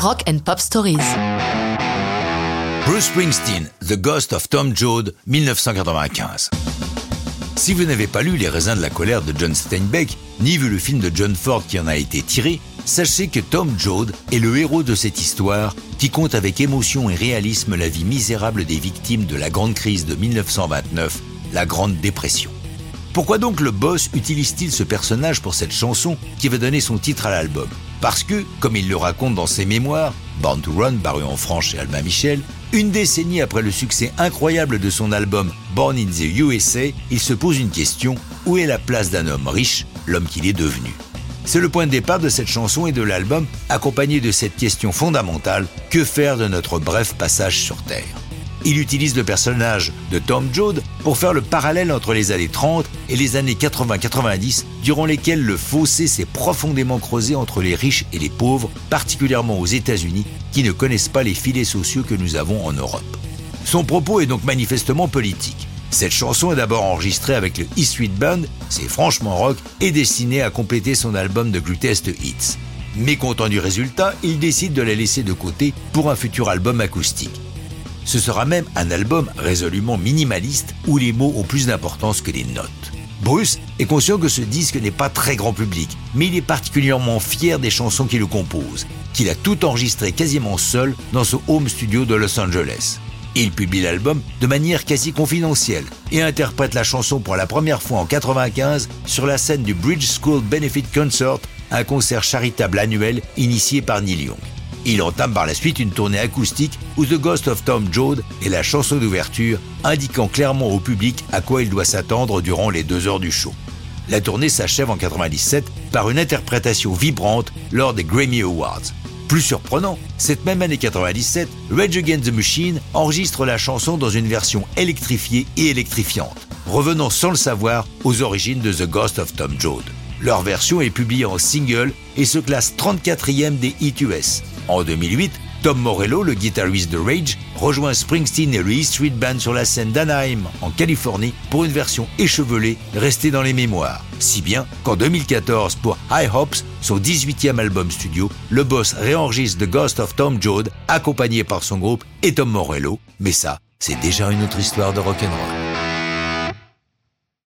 Rock and Pop Stories. Bruce Springsteen, The Ghost of Tom Joad, 1995. Si vous n'avez pas lu Les raisins de la colère de John Steinbeck, ni vu le film de John Ford qui en a été tiré, sachez que Tom Joad est le héros de cette histoire qui compte avec émotion et réalisme la vie misérable des victimes de la grande crise de 1929, la Grande Dépression. Pourquoi donc le boss utilise-t-il ce personnage pour cette chanson qui va donner son titre à l'album? Parce que, comme il le raconte dans ses mémoires, Born to Run, paru en France chez Albin Michel, une décennie après le succès incroyable de son album Born in the USA, il se pose une question, où est la place d'un homme riche, l'homme qu'il est devenu? C'est le point de départ de cette chanson et de l'album, accompagné de cette question fondamentale, que faire de notre bref passage sur Terre? Il utilise le personnage de Tom Joad pour faire le parallèle entre les années 30 et les années 80-90, durant lesquelles le fossé s'est profondément creusé entre les riches et les pauvres, particulièrement aux États-Unis, qui ne connaissent pas les filets sociaux que nous avons en Europe. Son propos est donc manifestement politique. Cette chanson est d'abord enregistrée avec le E Band, c'est franchement rock, et destinée à compléter son album de Greatest Hits. Mécontent du résultat, il décide de la laisser de côté pour un futur album acoustique. Ce sera même un album résolument minimaliste où les mots ont plus d'importance que les notes. Bruce est conscient que ce disque n'est pas très grand public, mais il est particulièrement fier des chansons qu'il le qu'il a tout enregistré quasiment seul dans son home studio de Los Angeles. Il publie l'album de manière quasi confidentielle et interprète la chanson pour la première fois en 1995 sur la scène du Bridge School Benefit Concert, un concert charitable annuel initié par Neil Young. Il entame par la suite une tournée acoustique où The Ghost of Tom Joad est la chanson d'ouverture, indiquant clairement au public à quoi il doit s'attendre durant les deux heures du show. La tournée s'achève en 97 par une interprétation vibrante lors des Grammy Awards. Plus surprenant, cette même année 97, Rage Against the Machine enregistre la chanson dans une version électrifiée et électrifiante, revenant sans le savoir aux origines de The Ghost of Tom Joad. Leur version est publiée en single et se classe 34e des hits US. En 2008, Tom Morello, le guitariste de Rage, rejoint Springsteen et le E Street Band sur la scène d'Anaheim, en Californie, pour une version échevelée restée dans les mémoires. Si bien qu'en 2014, pour High Hopes, son 18e album studio, le boss réenregistre The Ghost of Tom Joad, accompagné par son groupe et Tom Morello. Mais ça, c'est déjà une autre histoire de rock'n'roll.